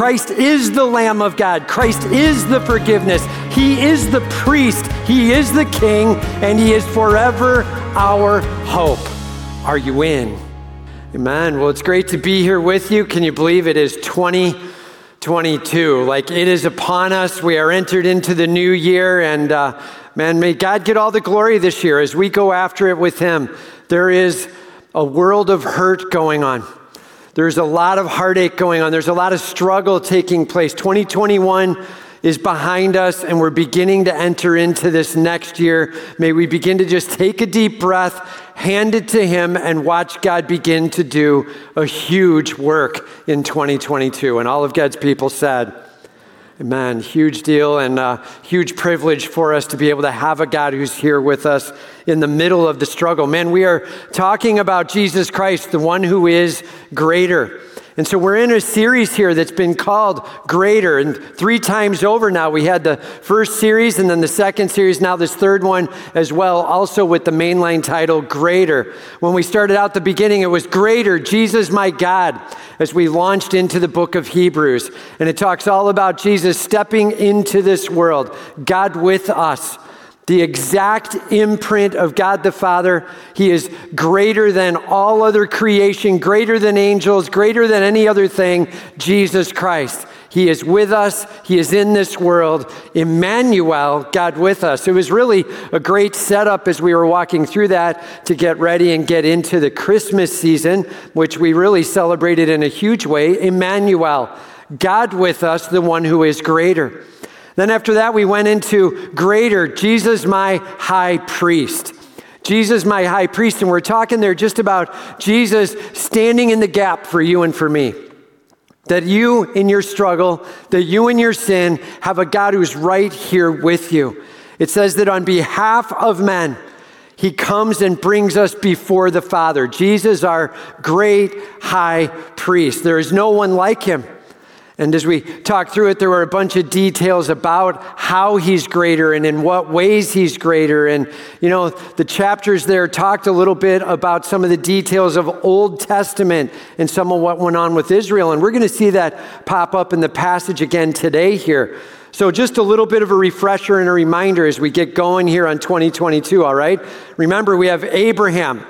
Christ is the Lamb of God. Christ is the forgiveness. He is the priest. He is the king, and He is forever our hope. Are you in? Amen. Well, it's great to be here with you. Can you believe it is 2022? Like it is upon us. We are entered into the new year, and uh, man, may God get all the glory this year as we go after it with Him. There is a world of hurt going on. There's a lot of heartache going on. There's a lot of struggle taking place. 2021 is behind us and we're beginning to enter into this next year. May we begin to just take a deep breath, hand it to Him, and watch God begin to do a huge work in 2022. And all of God's people said, Amen. Huge deal and a huge privilege for us to be able to have a God who's here with us in the middle of the struggle. Man, we are talking about Jesus Christ, the one who is greater. And so we're in a series here that's been called Greater. And three times over now, we had the first series and then the second series, now this third one as well, also with the mainline title Greater. When we started out the beginning, it was Greater, Jesus my God, as we launched into the book of Hebrews. And it talks all about Jesus stepping into this world, God with us the exact imprint of God the Father. He is greater than all other creation, greater than angels, greater than any other thing, Jesus Christ. He is with us. He is in this world. Emmanuel, God with us. It was really a great setup as we were walking through that to get ready and get into the Christmas season, which we really celebrated in a huge way. Emmanuel, God with us, the one who is greater. Then after that, we went into greater Jesus, my high priest. Jesus, my high priest. And we're talking there just about Jesus standing in the gap for you and for me. That you in your struggle, that you in your sin have a God who's right here with you. It says that on behalf of men, he comes and brings us before the Father. Jesus, our great high priest. There is no one like him. And as we talked through it, there were a bunch of details about how he's greater and in what ways he's greater. And, you know, the chapters there talked a little bit about some of the details of Old Testament and some of what went on with Israel. And we're going to see that pop up in the passage again today here. So, just a little bit of a refresher and a reminder as we get going here on 2022, all right? Remember, we have Abraham.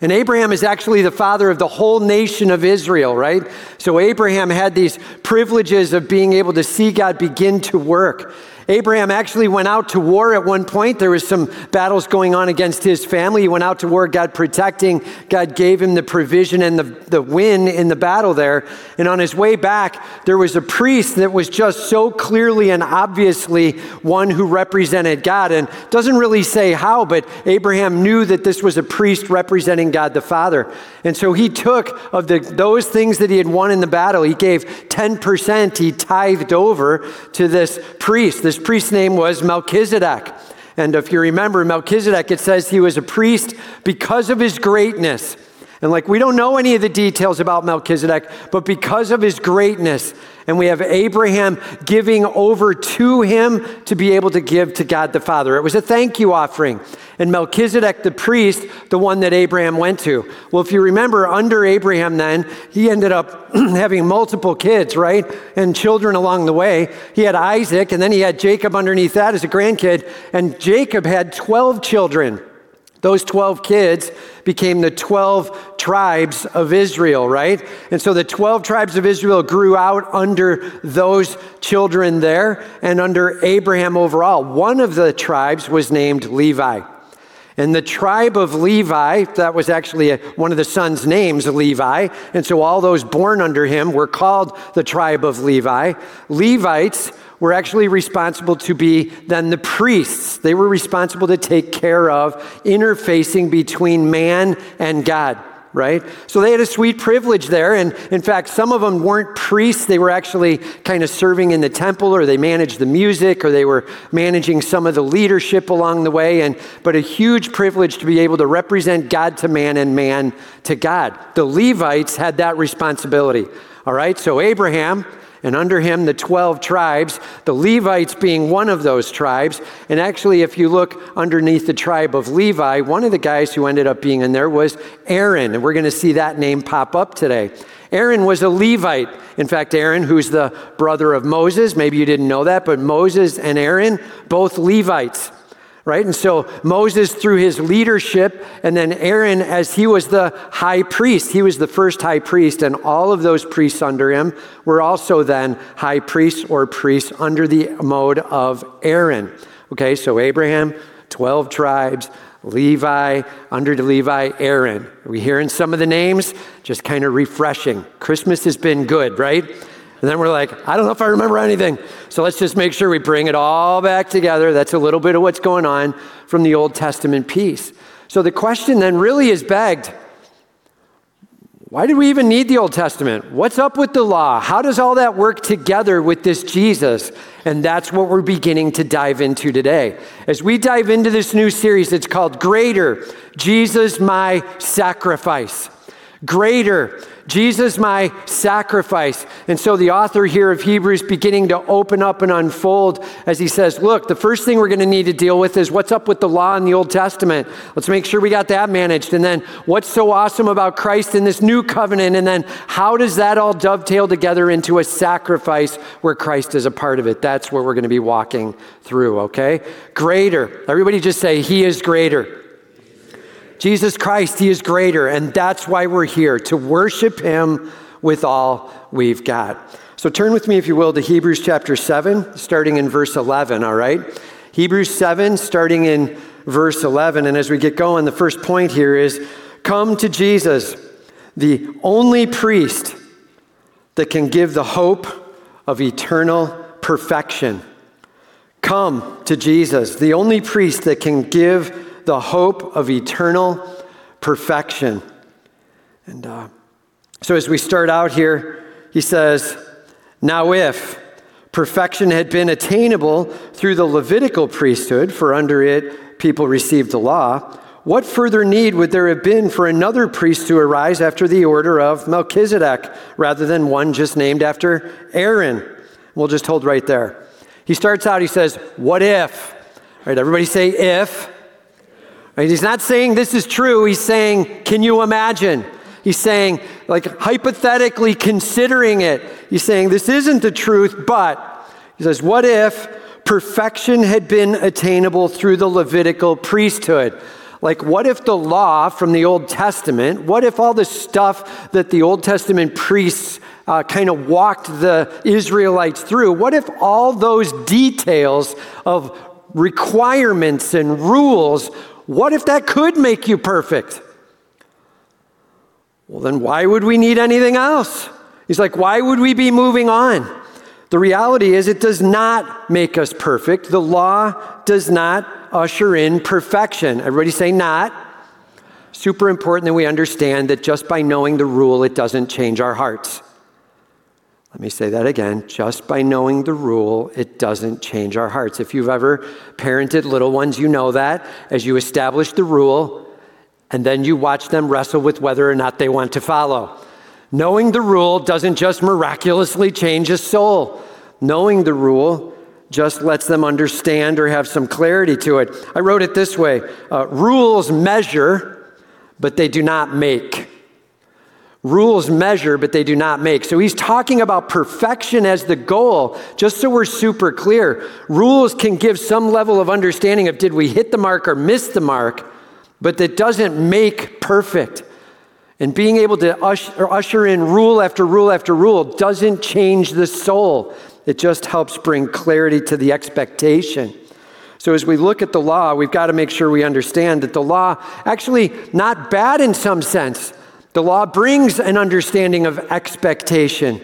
And Abraham is actually the father of the whole nation of Israel, right? So Abraham had these privileges of being able to see God begin to work. Abraham actually went out to war at one point. There was some battles going on against his family. He went out to war, God protecting. God gave him the provision and the, the win in the battle there. And on his way back, there was a priest that was just so clearly and obviously one who represented God. And doesn't really say how, but Abraham knew that this was a priest representing God the Father. And so he took of the, those things that he had won in the battle, he gave 10%, he tithed over to this priest, this priest's name was Melchizedek. And if you remember Melchizedek, it says he was a priest because of his greatness. And like, we don't know any of the details about Melchizedek, but because of his greatness, and we have Abraham giving over to him to be able to give to God the Father. It was a thank you offering. And Melchizedek, the priest, the one that Abraham went to. Well, if you remember, under Abraham, then, he ended up having multiple kids, right? And children along the way. He had Isaac, and then he had Jacob underneath that as a grandkid. And Jacob had 12 children. Those 12 kids became the 12 tribes of Israel, right? And so the 12 tribes of Israel grew out under those children there and under Abraham overall. One of the tribes was named Levi. And the tribe of Levi, that was actually a, one of the sons' names, Levi. And so all those born under him were called the tribe of Levi. Levites were actually responsible to be then the priests. They were responsible to take care of interfacing between man and God right? So they had a sweet privilege there. And in fact, some of them weren't priests. They were actually kind of serving in the temple or they managed the music or they were managing some of the leadership along the way. And, but a huge privilege to be able to represent God to man and man to God. The Levites had that responsibility. All right. So Abraham, and under him the 12 tribes, the Levites being one of those tribes. And actually, if you look underneath the tribe of Levi, one of the guys who ended up being in there was Aaron, and we're going to see that name pop up today. Aaron was a Levite. In fact, Aaron, who's the brother of Moses, maybe you didn't know that, but Moses and Aaron, both Levites right? And so Moses, through his leadership, and then Aaron, as he was the high priest, he was the first high priest, and all of those priests under him were also then high priests or priests under the mode of Aaron. Okay, so Abraham, 12 tribes, Levi, under the Levi, Aaron. Are we hearing some of the names? Just kind of refreshing. Christmas has been good, right? And then we're like, I don't know if I remember anything. So let's just make sure we bring it all back together. That's a little bit of what's going on from the Old Testament piece. So the question then really is begged why did we even need the Old Testament? What's up with the law? How does all that work together with this Jesus? And that's what we're beginning to dive into today. As we dive into this new series, it's called Greater Jesus, My Sacrifice. Greater Jesus, my sacrifice. And so the author here of Hebrews beginning to open up and unfold as he says, look, the first thing we're going to need to deal with is what's up with the law in the Old Testament. Let's make sure we got that managed. And then what's so awesome about Christ in this new covenant? And then how does that all dovetail together into a sacrifice where Christ is a part of it? That's where we're going to be walking through, okay? Greater. Everybody just say, He is greater. Jesus Christ, He is greater, and that's why we're here to worship Him with all we've got. So turn with me, if you will, to Hebrews chapter 7, starting in verse 11, all right? Hebrews 7, starting in verse 11. And as we get going, the first point here is come to Jesus, the only priest that can give the hope of eternal perfection. Come to Jesus, the only priest that can give the hope of eternal perfection. And uh, so, as we start out here, he says, Now, if perfection had been attainable through the Levitical priesthood, for under it people received the law, what further need would there have been for another priest to arise after the order of Melchizedek rather than one just named after Aaron? We'll just hold right there. He starts out, he says, What if? All right, everybody say if. Right? He's not saying this is true. He's saying, can you imagine? He's saying, like, hypothetically considering it. He's saying, this isn't the truth, but he says, what if perfection had been attainable through the Levitical priesthood? Like, what if the law from the Old Testament, what if all the stuff that the Old Testament priests uh, kind of walked the Israelites through, what if all those details of requirements and rules what if that could make you perfect? Well, then why would we need anything else? He's like, why would we be moving on? The reality is, it does not make us perfect. The law does not usher in perfection. Everybody say, not. Super important that we understand that just by knowing the rule, it doesn't change our hearts. Let me say that again. Just by knowing the rule, it doesn't change our hearts. If you've ever parented little ones, you know that. As you establish the rule, and then you watch them wrestle with whether or not they want to follow. Knowing the rule doesn't just miraculously change a soul. Knowing the rule just lets them understand or have some clarity to it. I wrote it this way uh, Rules measure, but they do not make. Rules measure, but they do not make. So he's talking about perfection as the goal, just so we're super clear. Rules can give some level of understanding of did we hit the mark or miss the mark, but that doesn't make perfect. And being able to usher, usher in rule after rule after rule doesn't change the soul. It just helps bring clarity to the expectation. So, as we look at the law, we've got to make sure we understand that the law, actually, not bad in some sense, the law brings an understanding of expectation,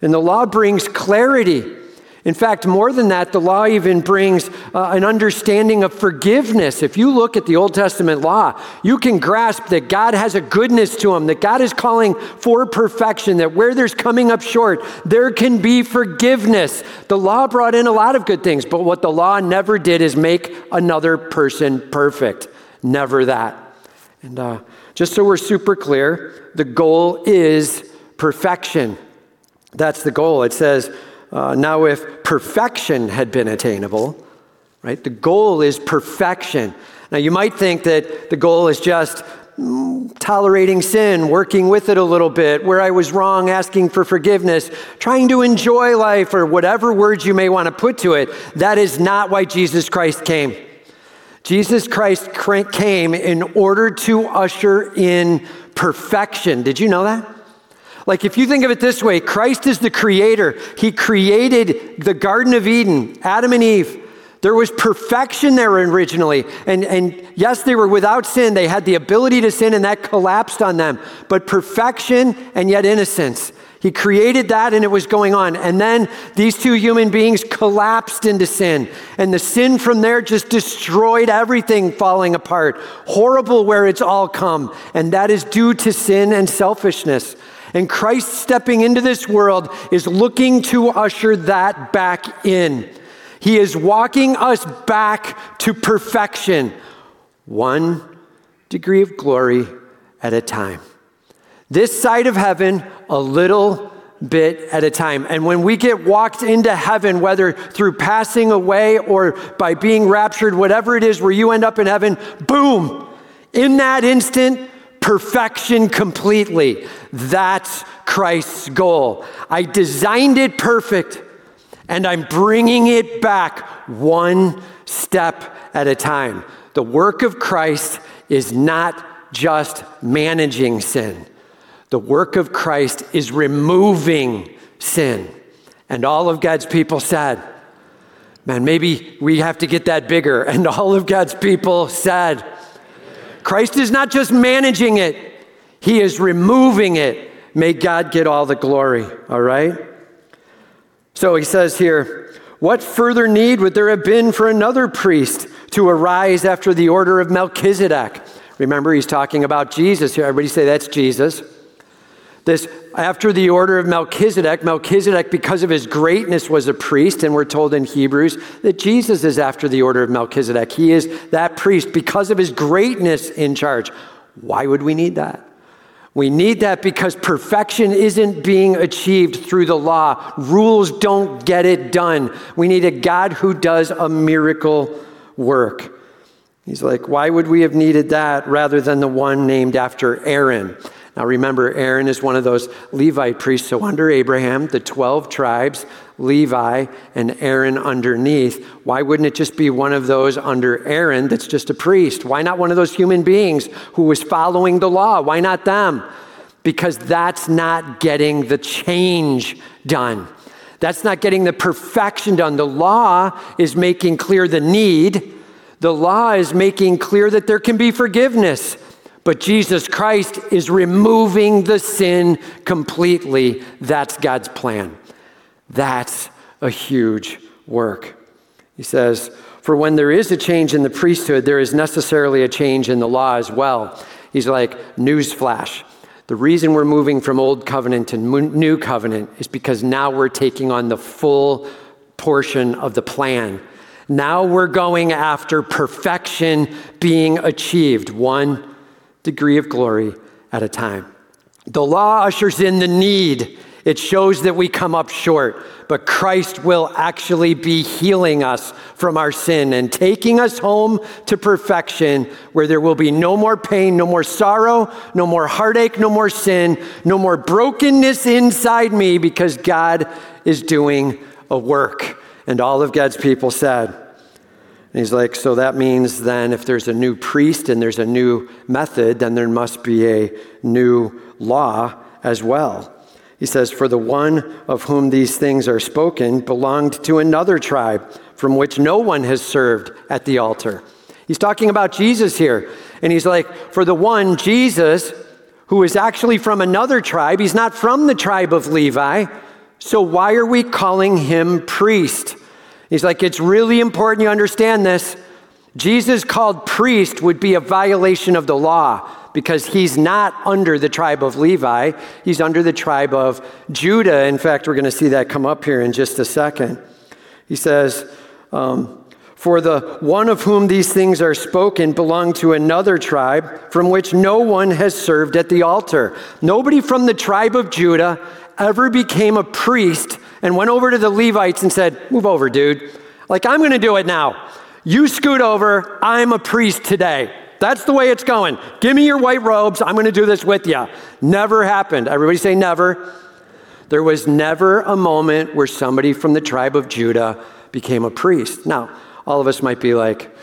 and the law brings clarity. In fact, more than that, the law even brings uh, an understanding of forgiveness. If you look at the Old Testament law, you can grasp that God has a goodness to him, that God is calling for perfection, that where there's coming up short, there can be forgiveness. The law brought in a lot of good things, but what the law never did is make another person perfect. Never that. And uh, just so we're super clear, the goal is perfection. That's the goal. It says, uh, now if perfection had been attainable, right, the goal is perfection. Now you might think that the goal is just mm, tolerating sin, working with it a little bit, where I was wrong, asking for forgiveness, trying to enjoy life, or whatever words you may want to put to it. That is not why Jesus Christ came. Jesus Christ came in order to usher in perfection. Did you know that? Like, if you think of it this way, Christ is the creator. He created the Garden of Eden, Adam and Eve. There was perfection there originally. And, and yes, they were without sin. They had the ability to sin, and that collapsed on them. But perfection and yet innocence. He created that and it was going on. And then these two human beings collapsed into sin. And the sin from there just destroyed everything falling apart. Horrible where it's all come. And that is due to sin and selfishness. And Christ stepping into this world is looking to usher that back in. He is walking us back to perfection, one degree of glory at a time. This side of heaven, a little bit at a time. And when we get walked into heaven, whether through passing away or by being raptured, whatever it is where you end up in heaven, boom, in that instant, perfection completely. That's Christ's goal. I designed it perfect, and I'm bringing it back one step at a time. The work of Christ is not just managing sin, the work of Christ is removing sin. And all of God's people said, Man, maybe we have to get that bigger. And all of God's people said, Christ is not just managing it, He is removing it. May God get all the glory, all right? So he says here, what further need would there have been for another priest to arise after the order of Melchizedek? Remember, he's talking about Jesus here. Everybody say that's Jesus. This, after the order of Melchizedek, Melchizedek, because of his greatness, was a priest, and we're told in Hebrews that Jesus is after the order of Melchizedek. He is that priest because of his greatness in charge. Why would we need that? We need that because perfection isn't being achieved through the law. Rules don't get it done. We need a God who does a miracle work. He's like, why would we have needed that rather than the one named after Aaron? Now remember, Aaron is one of those Levite priests. So under Abraham, the 12 tribes, Levi, and Aaron underneath. Why wouldn't it just be one of those under Aaron that's just a priest? Why not one of those human beings who was following the law? Why not them? Because that's not getting the change done. That's not getting the perfection done. The law is making clear the need. The law is making clear that there can be forgiveness. But Jesus Christ is removing the sin completely. That's God's plan. That's a huge work. He says, For when there is a change in the priesthood, there is necessarily a change in the law as well. He's like, newsflash. The reason we're moving from old covenant to new covenant is because now we're taking on the full portion of the plan. Now we're going after perfection being achieved. One degree of glory at a time. The law ushers in the need. It shows that we come up short, but Christ will actually be healing us from our sin and taking us home to perfection where there will be no more pain, no more sorrow, no more heartache, no more sin, no more brokenness inside me because God is doing a work. And all of God's people said, and he's like, so that means then if there's a new priest and there's a new method, then there must be a new law as well. He says, For the one of whom these things are spoken belonged to another tribe from which no one has served at the altar. He's talking about Jesus here. And he's like, For the one, Jesus, who is actually from another tribe, he's not from the tribe of Levi. So why are we calling him priest? He's like, it's really important you understand this. Jesus called priest would be a violation of the law because he's not under the tribe of Levi, he's under the tribe of Judah. In fact, we're going to see that come up here in just a second. He says, um, For the one of whom these things are spoken belonged to another tribe from which no one has served at the altar. Nobody from the tribe of Judah ever became a priest and went over to the Levites and said, Move over, dude. Like, I'm going to do it now. You scoot over. I'm a priest today. That's the way it's going. Give me your white robes. I'm going to do this with you. Never happened. Everybody say never. There was never a moment where somebody from the tribe of Judah became a priest. Now, all of us might be like,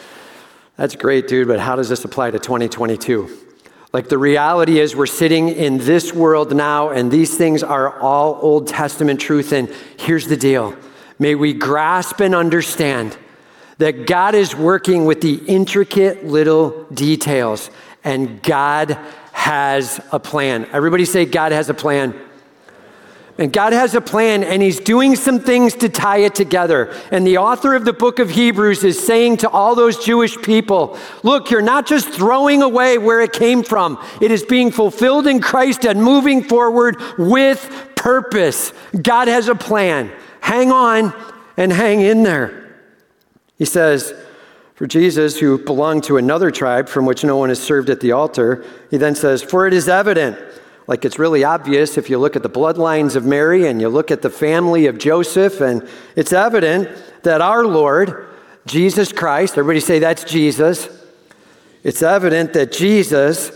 that's great, dude, but how does this apply to 2022? Like the reality is, we're sitting in this world now, and these things are all Old Testament truth. And here's the deal may we grasp and understand that God is working with the intricate little details, and God has a plan. Everybody say, God has a plan. And God has a plan, and He's doing some things to tie it together. And the author of the book of Hebrews is saying to all those Jewish people look, you're not just throwing away where it came from, it is being fulfilled in Christ and moving forward with purpose. God has a plan. Hang on and hang in there. He says, for Jesus, who belonged to another tribe from which no one has served at the altar, he then says, For it is evident like it's really obvious if you look at the bloodlines of Mary and you look at the family of Joseph, and it's evident that our Lord, Jesus Christ, everybody say that's Jesus. It's evident that Jesus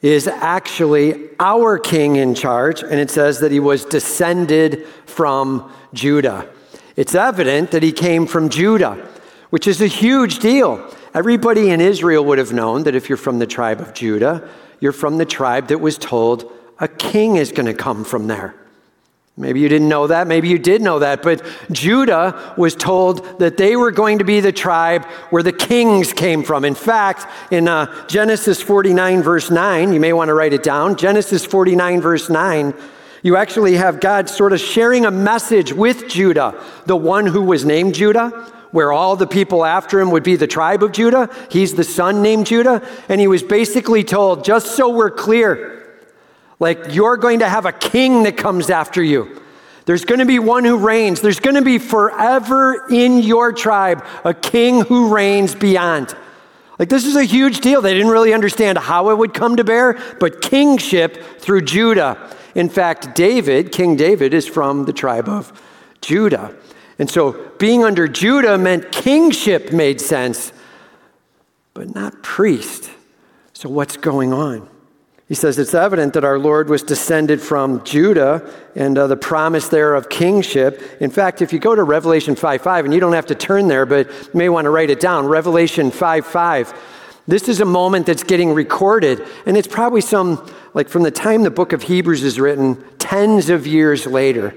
is actually our king in charge, and it says that he was descended from Judah. It's evident that he came from Judah, which is a huge deal. Everybody in Israel would have known that if you're from the tribe of Judah, you're from the tribe that was told a king is going to come from there. Maybe you didn't know that. Maybe you did know that. But Judah was told that they were going to be the tribe where the kings came from. In fact, in uh, Genesis 49, verse 9, you may want to write it down. Genesis 49, verse 9, you actually have God sort of sharing a message with Judah, the one who was named Judah, where all the people after him would be the tribe of Judah. He's the son named Judah. And he was basically told, just so we're clear, like you're going to have a king that comes after you. There's going to be one who reigns. There's going to be forever in your tribe a king who reigns beyond. Like, this is a huge deal. They didn't really understand how it would come to bear, but kingship through Judah. In fact, David, King David, is from the tribe of Judah. And so being under Judah meant kingship made sense, but not priest. So, what's going on? He says it's evident that our Lord was descended from Judah and uh, the promise there of kingship. In fact, if you go to Revelation 5 5, and you don't have to turn there, but you may want to write it down Revelation 5 5. This is a moment that's getting recorded, and it's probably some, like from the time the book of Hebrews is written, tens of years later,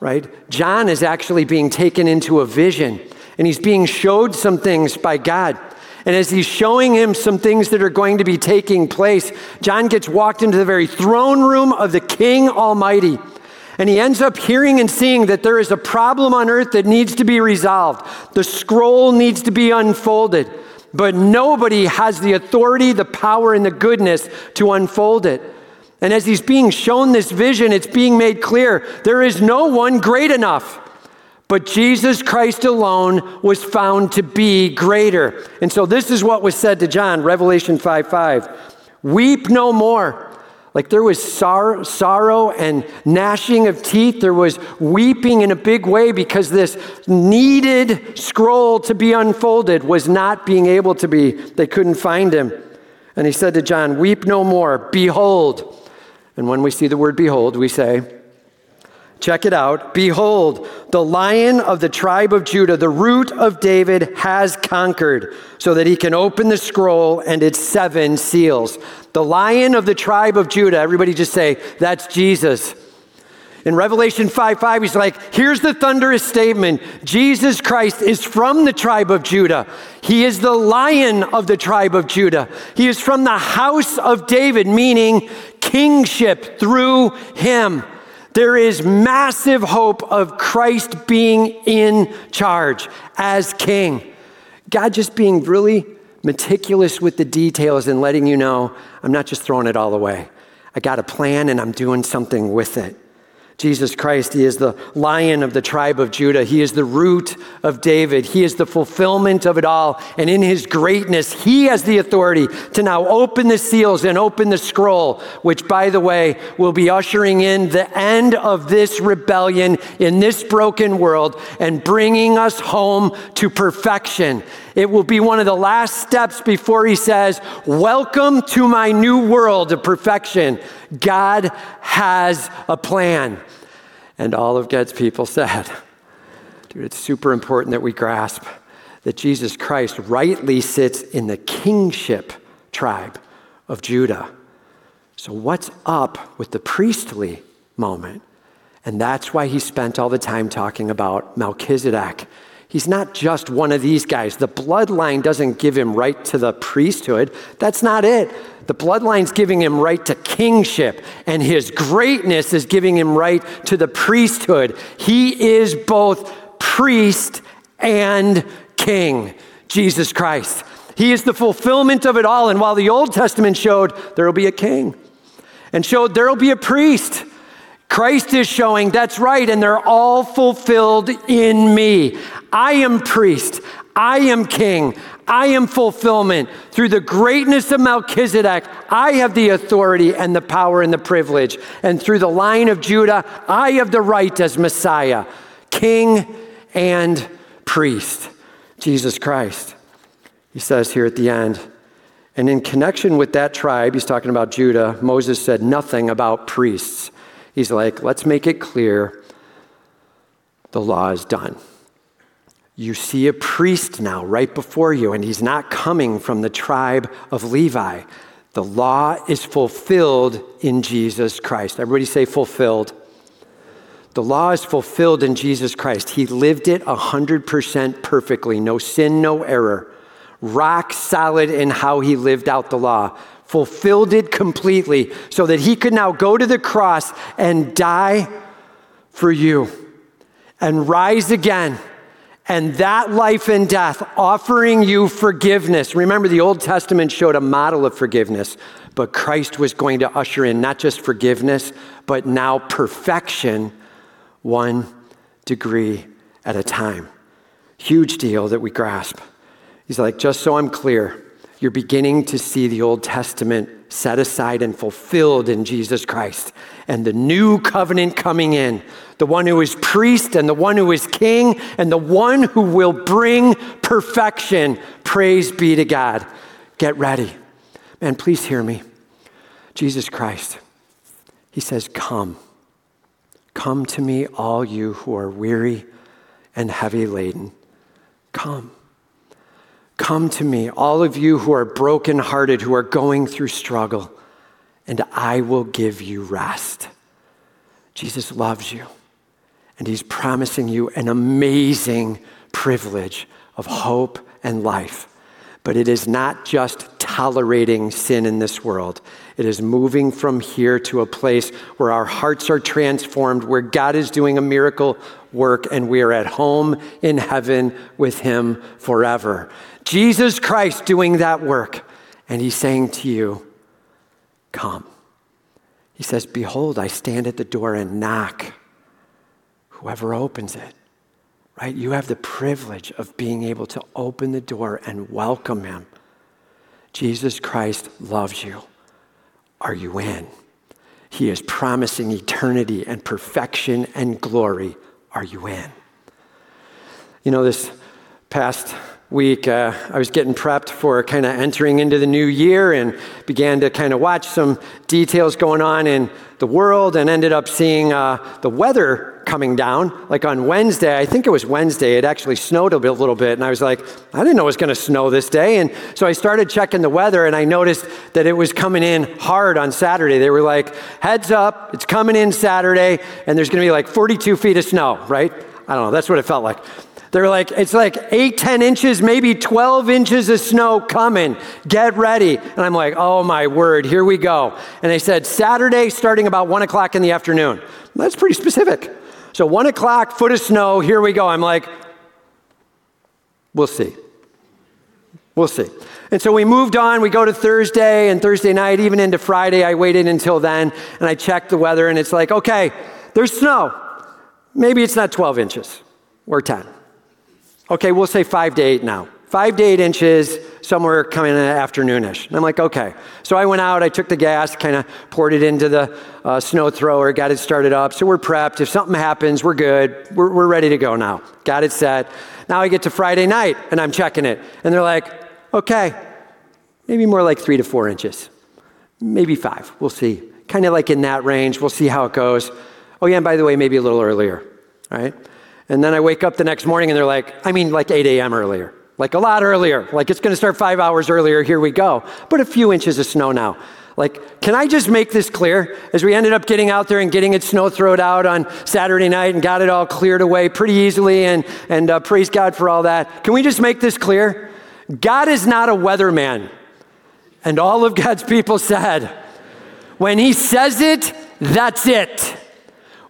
right? John is actually being taken into a vision, and he's being showed some things by God. And as he's showing him some things that are going to be taking place, John gets walked into the very throne room of the King Almighty. And he ends up hearing and seeing that there is a problem on earth that needs to be resolved. The scroll needs to be unfolded. But nobody has the authority, the power, and the goodness to unfold it. And as he's being shown this vision, it's being made clear there is no one great enough. But Jesus Christ alone was found to be greater. And so this is what was said to John, Revelation 5 5. Weep no more. Like there was sor- sorrow and gnashing of teeth. There was weeping in a big way because this needed scroll to be unfolded was not being able to be. They couldn't find him. And he said to John, Weep no more. Behold. And when we see the word behold, we say, Check it out. Behold, the lion of the tribe of Judah, the root of David, has conquered so that he can open the scroll and its seven seals. The lion of the tribe of Judah, everybody just say, that's Jesus. In Revelation 5 5, he's like, here's the thunderous statement Jesus Christ is from the tribe of Judah. He is the lion of the tribe of Judah. He is from the house of David, meaning kingship through him. There is massive hope of Christ being in charge as king. God just being really meticulous with the details and letting you know, I'm not just throwing it all away. I got a plan and I'm doing something with it. Jesus Christ, He is the lion of the tribe of Judah. He is the root of David. He is the fulfillment of it all. And in His greatness, He has the authority to now open the seals and open the scroll, which, by the way, will be ushering in the end of this rebellion in this broken world and bringing us home to perfection. It will be one of the last steps before He says, Welcome to my new world of perfection. God has a plan. And all of God's people said, dude, it's super important that we grasp that Jesus Christ rightly sits in the kingship tribe of Judah. So, what's up with the priestly moment? And that's why he spent all the time talking about Melchizedek He's not just one of these guys. The bloodline doesn't give him right to the priesthood. That's not it. The bloodline's giving him right to kingship, and his greatness is giving him right to the priesthood. He is both priest and king, Jesus Christ. He is the fulfillment of it all. And while the Old Testament showed there will be a king and showed there will be a priest, Christ is showing that's right, and they're all fulfilled in me. I am priest, I am king, I am fulfillment. Through the greatness of Melchizedek, I have the authority and the power and the privilege. And through the line of Judah, I have the right as Messiah, king and priest, Jesus Christ. He says here at the end, and in connection with that tribe, he's talking about Judah, Moses said nothing about priests. He's like, let's make it clear the law is done. You see a priest now right before you, and he's not coming from the tribe of Levi. The law is fulfilled in Jesus Christ. Everybody say fulfilled. The law is fulfilled in Jesus Christ. He lived it 100% perfectly, no sin, no error. Rock solid in how he lived out the law fulfilled it completely so that he could now go to the cross and die for you and rise again. And that life and death offering you forgiveness. Remember, the Old Testament showed a model of forgiveness, but Christ was going to usher in not just forgiveness, but now perfection, one degree at a time. Huge deal that we grasp. He's like, just so I'm clear, you're beginning to see the Old Testament set aside and fulfilled in Jesus Christ. And the new covenant coming in, the one who is priest and the one who is king and the one who will bring perfection. Praise be to God. Get ready. Man, please hear me. Jesus Christ, he says, Come. Come to me, all you who are weary and heavy laden. Come. Come to me, all of you who are brokenhearted, who are going through struggle, and I will give you rest. Jesus loves you, and he's promising you an amazing privilege of hope and life. But it is not just tolerating sin in this world. It is moving from here to a place where our hearts are transformed, where God is doing a miracle work, and we are at home in heaven with Him forever. Jesus Christ doing that work. And he's saying to you, Come. He says, Behold, I stand at the door and knock. Whoever opens it, right? You have the privilege of being able to open the door and welcome him. Jesus Christ loves you. Are you in? He is promising eternity and perfection and glory. Are you in? You know, this past week, uh, I was getting prepped for kind of entering into the new year and began to kind of watch some details going on in the world and ended up seeing uh, the weather coming down. Like on Wednesday, I think it was Wednesday, it actually snowed a, bit, a little bit. And I was like, I didn't know it was going to snow this day. And so I started checking the weather and I noticed that it was coming in hard on Saturday. They were like, heads up, it's coming in Saturday and there's going to be like 42 feet of snow, right? I don't know, that's what it felt like. They're like, it's like eight, 10 inches, maybe 12 inches of snow coming. Get ready. And I'm like, oh my word, here we go. And they said, Saturday starting about one o'clock in the afternoon. That's pretty specific. So one o'clock, foot of snow, here we go. I'm like, we'll see. We'll see. And so we moved on. We go to Thursday and Thursday night, even into Friday. I waited until then and I checked the weather and it's like, okay, there's snow. Maybe it's not 12 inches or 10. Okay, we'll say five to eight now. Five to eight inches, somewhere coming in the afternoonish. And I'm like, okay. So I went out, I took the gas, kind of poured it into the uh, snow thrower, got it started up. So we're prepped. If something happens, we're good. We're, we're ready to go now. Got it set. Now I get to Friday night and I'm checking it. And they're like, okay, maybe more like three to four inches, maybe five. We'll see. Kind of like in that range. We'll see how it goes. Oh, yeah, and by the way, maybe a little earlier, right? And then I wake up the next morning and they're like, I mean, like 8 a.m. earlier, like a lot earlier. Like it's going to start five hours earlier. Here we go. But a few inches of snow now. Like, can I just make this clear? As we ended up getting out there and getting it snow throwed out on Saturday night and got it all cleared away pretty easily, and, and uh, praise God for all that. Can we just make this clear? God is not a weatherman. And all of God's people said, when He says it, that's it.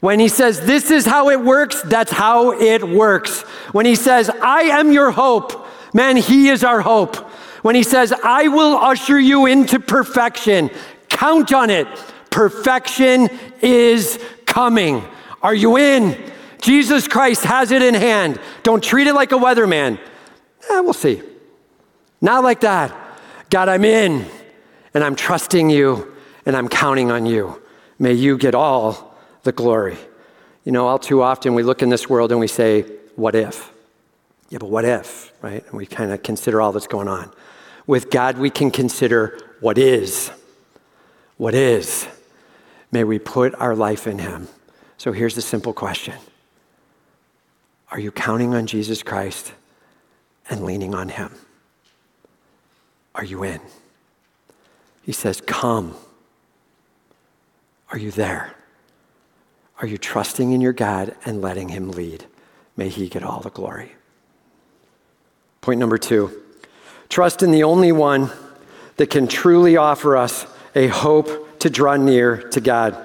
When he says, This is how it works, that's how it works. When he says, I am your hope, man, he is our hope. When he says, I will usher you into perfection, count on it. Perfection is coming. Are you in? Jesus Christ has it in hand. Don't treat it like a weatherman. Eh, we'll see. Not like that. God, I'm in, and I'm trusting you, and I'm counting on you. May you get all the glory. You know, all too often we look in this world and we say, what if? Yeah, but what if, right? And we kind of consider all that's going on. With God, we can consider what is. What is. May we put our life in Him. So here's the simple question Are you counting on Jesus Christ and leaning on Him? Are you in? He says, Come. Are you there? Are you trusting in your God and letting Him lead? May He get all the glory. Point number two trust in the only one that can truly offer us a hope to draw near to God.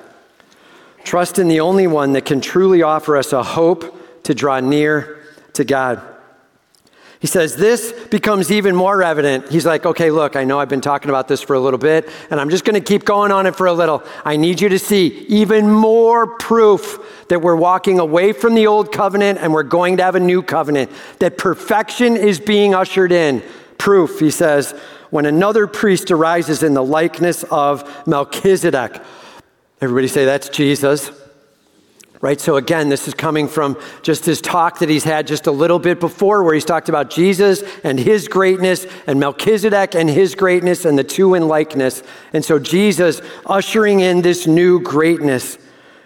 Trust in the only one that can truly offer us a hope to draw near to God. He says, This becomes even more evident. He's like, Okay, look, I know I've been talking about this for a little bit, and I'm just going to keep going on it for a little. I need you to see even more proof that we're walking away from the old covenant and we're going to have a new covenant, that perfection is being ushered in. Proof, he says, when another priest arises in the likeness of Melchizedek. Everybody say, That's Jesus right? So again, this is coming from just his talk that he's had just a little bit before, where he's talked about Jesus and his greatness and Melchizedek and his greatness and the two in likeness. And so Jesus ushering in this new greatness.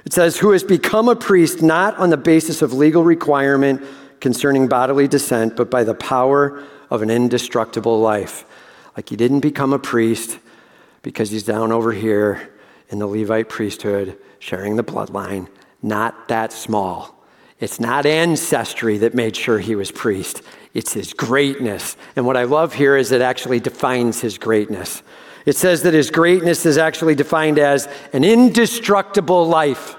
It says, who has become a priest not on the basis of legal requirement concerning bodily descent, but by the power of an indestructible life. Like he didn't become a priest because he's down over here in the Levite priesthood, sharing the bloodline not that small. It's not ancestry that made sure he was priest, it's his greatness. And what I love here is it actually defines his greatness. It says that his greatness is actually defined as an indestructible life.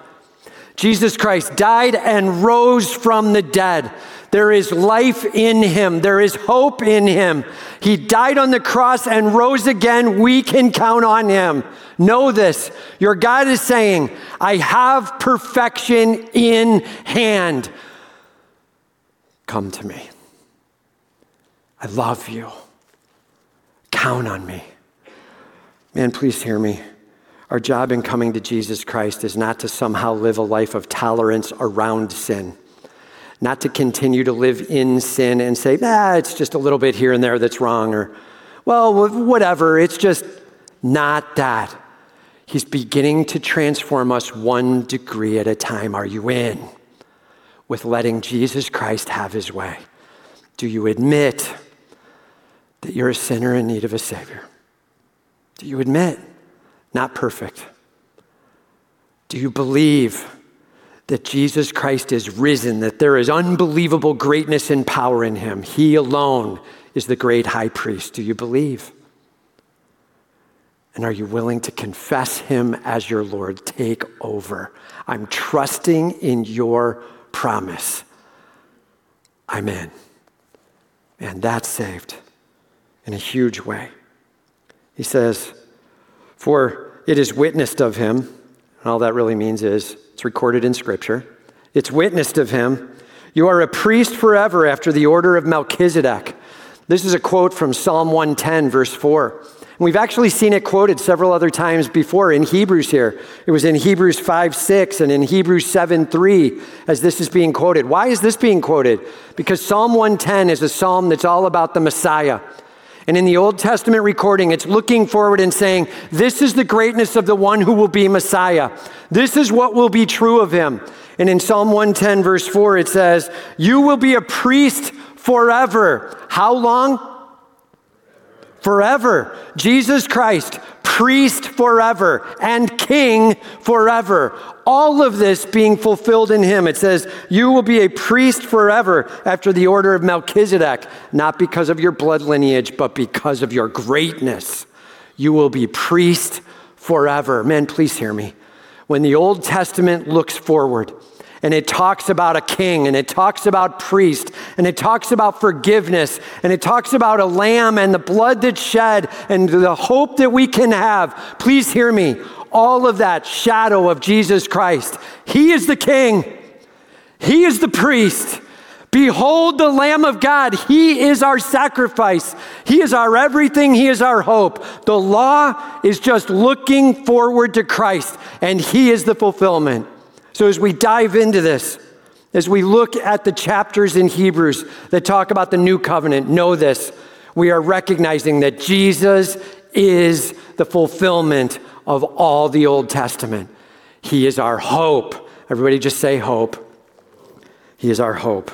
Jesus Christ died and rose from the dead. There is life in him. There is hope in him. He died on the cross and rose again. We can count on him. Know this. Your God is saying, I have perfection in hand. Come to me. I love you. Count on me. Man, please hear me. Our job in coming to Jesus Christ is not to somehow live a life of tolerance around sin not to continue to live in sin and say, ah, it's just a little bit here and there that's wrong, or, well, whatever, it's just not that. He's beginning to transform us one degree at a time. Are you in with letting Jesus Christ have his way? Do you admit that you're a sinner in need of a Savior? Do you admit? Not perfect. Do you believe that Jesus Christ is risen, that there is unbelievable greatness and power in him. He alone is the great high priest. Do you believe? And are you willing to confess him as your Lord? Take over. I'm trusting in your promise. I'm in. And that's saved in a huge way. He says, For it is witnessed of him And all that really means is it's recorded in Scripture, it's witnessed of him. You are a priest forever after the order of Melchizedek. This is a quote from Psalm 110, verse 4. And we've actually seen it quoted several other times before in Hebrews here. It was in Hebrews 5 6 and in Hebrews 7 3 as this is being quoted. Why is this being quoted? Because Psalm 110 is a psalm that's all about the Messiah. And in the Old Testament recording, it's looking forward and saying, This is the greatness of the one who will be Messiah. This is what will be true of him. And in Psalm 110, verse 4, it says, You will be a priest forever. How long? Forever. Jesus Christ, priest forever and king forever. All of this being fulfilled in him. It says, You will be a priest forever after the order of Melchizedek, not because of your blood lineage, but because of your greatness. You will be priest forever. Men, please hear me. When the Old Testament looks forward, and it talks about a king and it talks about priest and it talks about forgiveness and it talks about a lamb and the blood that's shed and the hope that we can have. Please hear me. All of that shadow of Jesus Christ. He is the king. He is the priest. Behold the Lamb of God. He is our sacrifice. He is our everything. He is our hope. The law is just looking forward to Christ, and He is the fulfillment. So, as we dive into this, as we look at the chapters in Hebrews that talk about the new covenant, know this. We are recognizing that Jesus is the fulfillment of all the Old Testament. He is our hope. Everybody just say hope. He is our hope.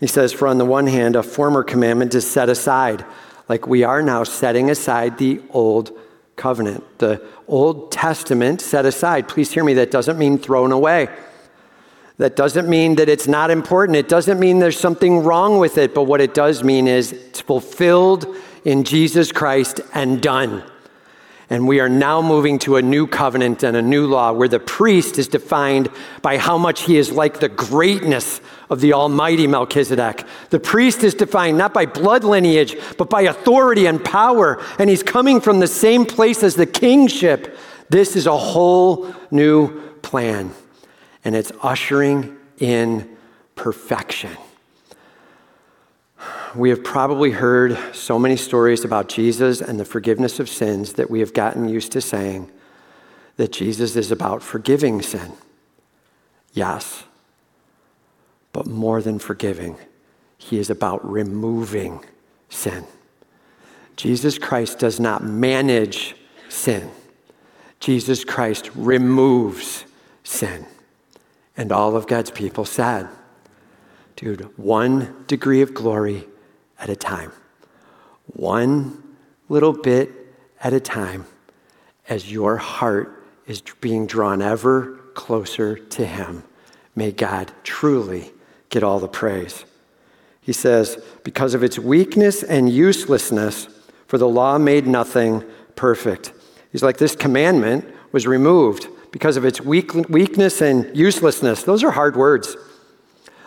He says, For on the one hand, a former commandment is set aside, like we are now setting aside the old covenant. The Old Testament set aside. Please hear me, that doesn't mean thrown away. That doesn't mean that it's not important. It doesn't mean there's something wrong with it. But what it does mean is it's fulfilled in Jesus Christ and done. And we are now moving to a new covenant and a new law where the priest is defined by how much he is like the greatness of the Almighty Melchizedek. The priest is defined not by blood lineage, but by authority and power. And he's coming from the same place as the kingship. This is a whole new plan, and it's ushering in perfection. We have probably heard so many stories about Jesus and the forgiveness of sins that we have gotten used to saying that Jesus is about forgiving sin. Yes, but more than forgiving, he is about removing sin. Jesus Christ does not manage sin. Jesus Christ removes sin. And all of God's people said, dude, one degree of glory at a time, one little bit at a time, as your heart is being drawn ever closer to Him. May God truly get all the praise. He says, because of its weakness and uselessness, for the law made nothing perfect. He's like, this commandment was removed because of its weak, weakness and uselessness. Those are hard words.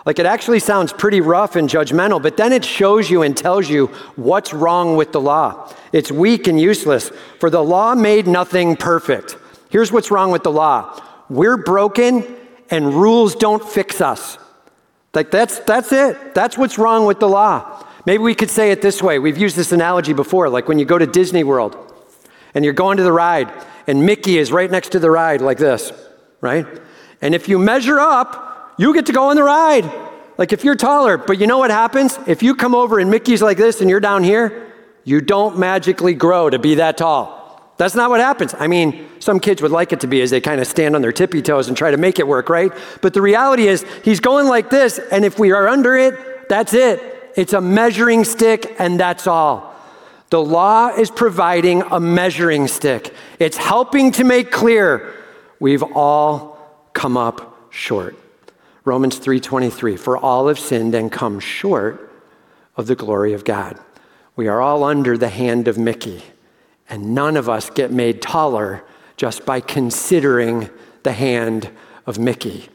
Like it actually sounds pretty rough and judgmental, but then it shows you and tells you what's wrong with the law. It's weak and useless, for the law made nothing perfect. Here's what's wrong with the law we're broken, and rules don't fix us. Like that's, that's it. That's what's wrong with the law. Maybe we could say it this way. We've used this analogy before, like when you go to Disney World and you're going to the ride, and Mickey is right next to the ride, like this, right? And if you measure up, you get to go on the ride. Like if you're taller, but you know what happens? If you come over and Mickey's like this and you're down here, you don't magically grow to be that tall. That's not what happens. I mean, some kids would like it to be as they kind of stand on their tippy toes and try to make it work, right? But the reality is, he's going like this, and if we are under it, that's it. It's a measuring stick, and that's all. The law is providing a measuring stick, it's helping to make clear we've all come up short. Romans 3:23 for all have sinned and come short of the glory of God. We are all under the hand of Mickey. And none of us get made taller just by considering the hand of Mickey.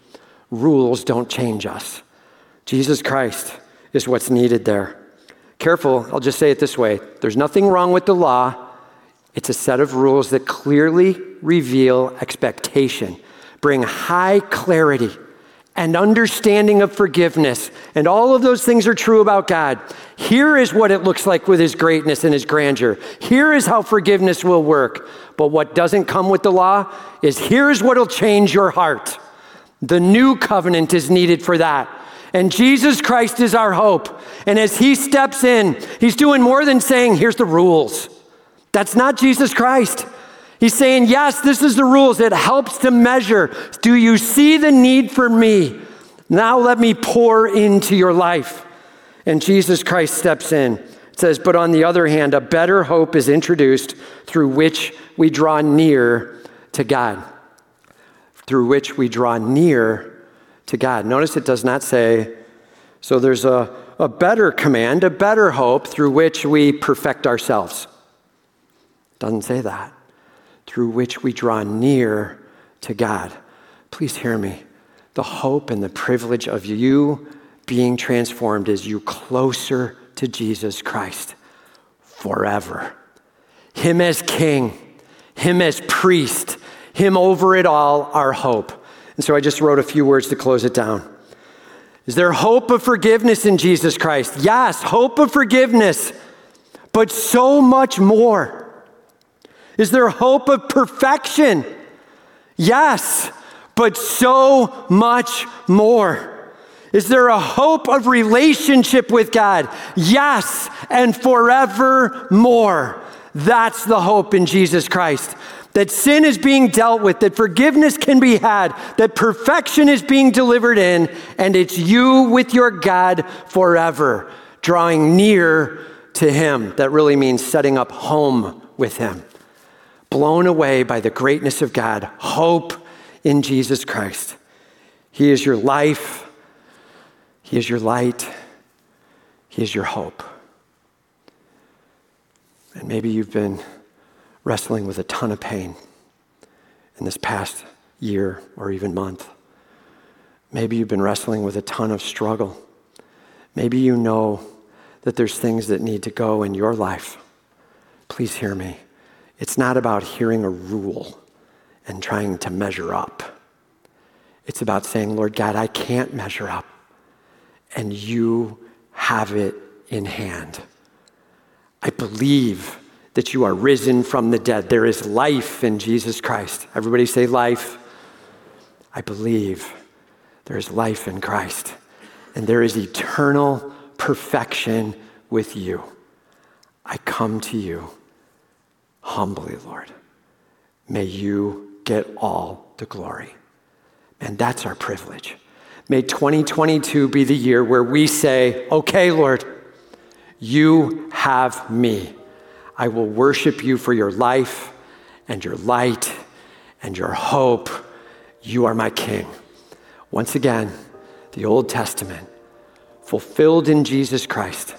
Rules don't change us. Jesus Christ is what's needed there. Careful, I'll just say it this way there's nothing wrong with the law It's a set of rules that clearly reveal expectation, bring high clarity and understanding of forgiveness. And all of those things are true about God. Here is what it looks like with his greatness and his grandeur. Here is how forgiveness will work. But what doesn't come with the law is here's what'll change your heart. The new covenant is needed for that. And Jesus Christ is our hope. And as he steps in, he's doing more than saying, here's the rules. That's not Jesus Christ. He's saying, Yes, this is the rules. It helps to measure. Do you see the need for me? Now let me pour into your life. And Jesus Christ steps in. It says, But on the other hand, a better hope is introduced through which we draw near to God. Through which we draw near to God. Notice it does not say, so there's a, a better command, a better hope through which we perfect ourselves. Doesn't say that through which we draw near to God. Please hear me. The hope and the privilege of you being transformed is you closer to Jesus Christ forever. Him as King, Him as priest, Him over it all, our hope. And so I just wrote a few words to close it down. Is there hope of forgiveness in Jesus Christ? Yes, hope of forgiveness, but so much more. Is there hope of perfection? Yes, but so much more. Is there a hope of relationship with God? Yes, and forevermore. That's the hope in Jesus Christ. That sin is being dealt with, that forgiveness can be had, that perfection is being delivered in, and it's you with your God forever, drawing near to Him. That really means setting up home with Him blown away by the greatness of God, hope in Jesus Christ. He is your life, He is your light, He is your hope. And maybe you've been wrestling with a ton of pain in this past year or even month. Maybe you've been wrestling with a ton of struggle. Maybe you know that there's things that need to go in your life. Please hear me. It's not about hearing a rule and trying to measure up. It's about saying, Lord God, I can't measure up, and you have it in hand. I believe that you are risen from the dead. There is life in Jesus Christ. Everybody say life. I believe there is life in Christ, and there is eternal perfection with you. I come to you humbly, Lord. May you get all the glory. And that's our privilege. May 2022 be the year where we say, okay, Lord, you have me. I will worship you for your life and your light and your hope. You are my King. Once again, the Old Testament, fulfilled in Jesus Christ,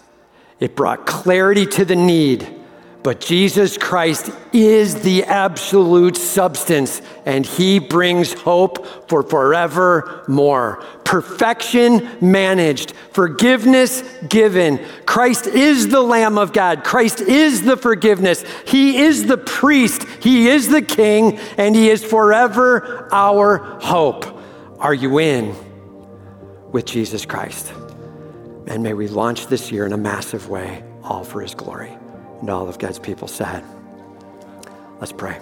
it brought clarity to the need but Jesus Christ is the absolute substance, and he brings hope for forevermore. Perfection managed, forgiveness given. Christ is the Lamb of God. Christ is the forgiveness. He is the priest. He is the king, and he is forever our hope. Are you in with Jesus Christ? And may we launch this year in a massive way, all for his glory. And all of God's people said, Let's pray.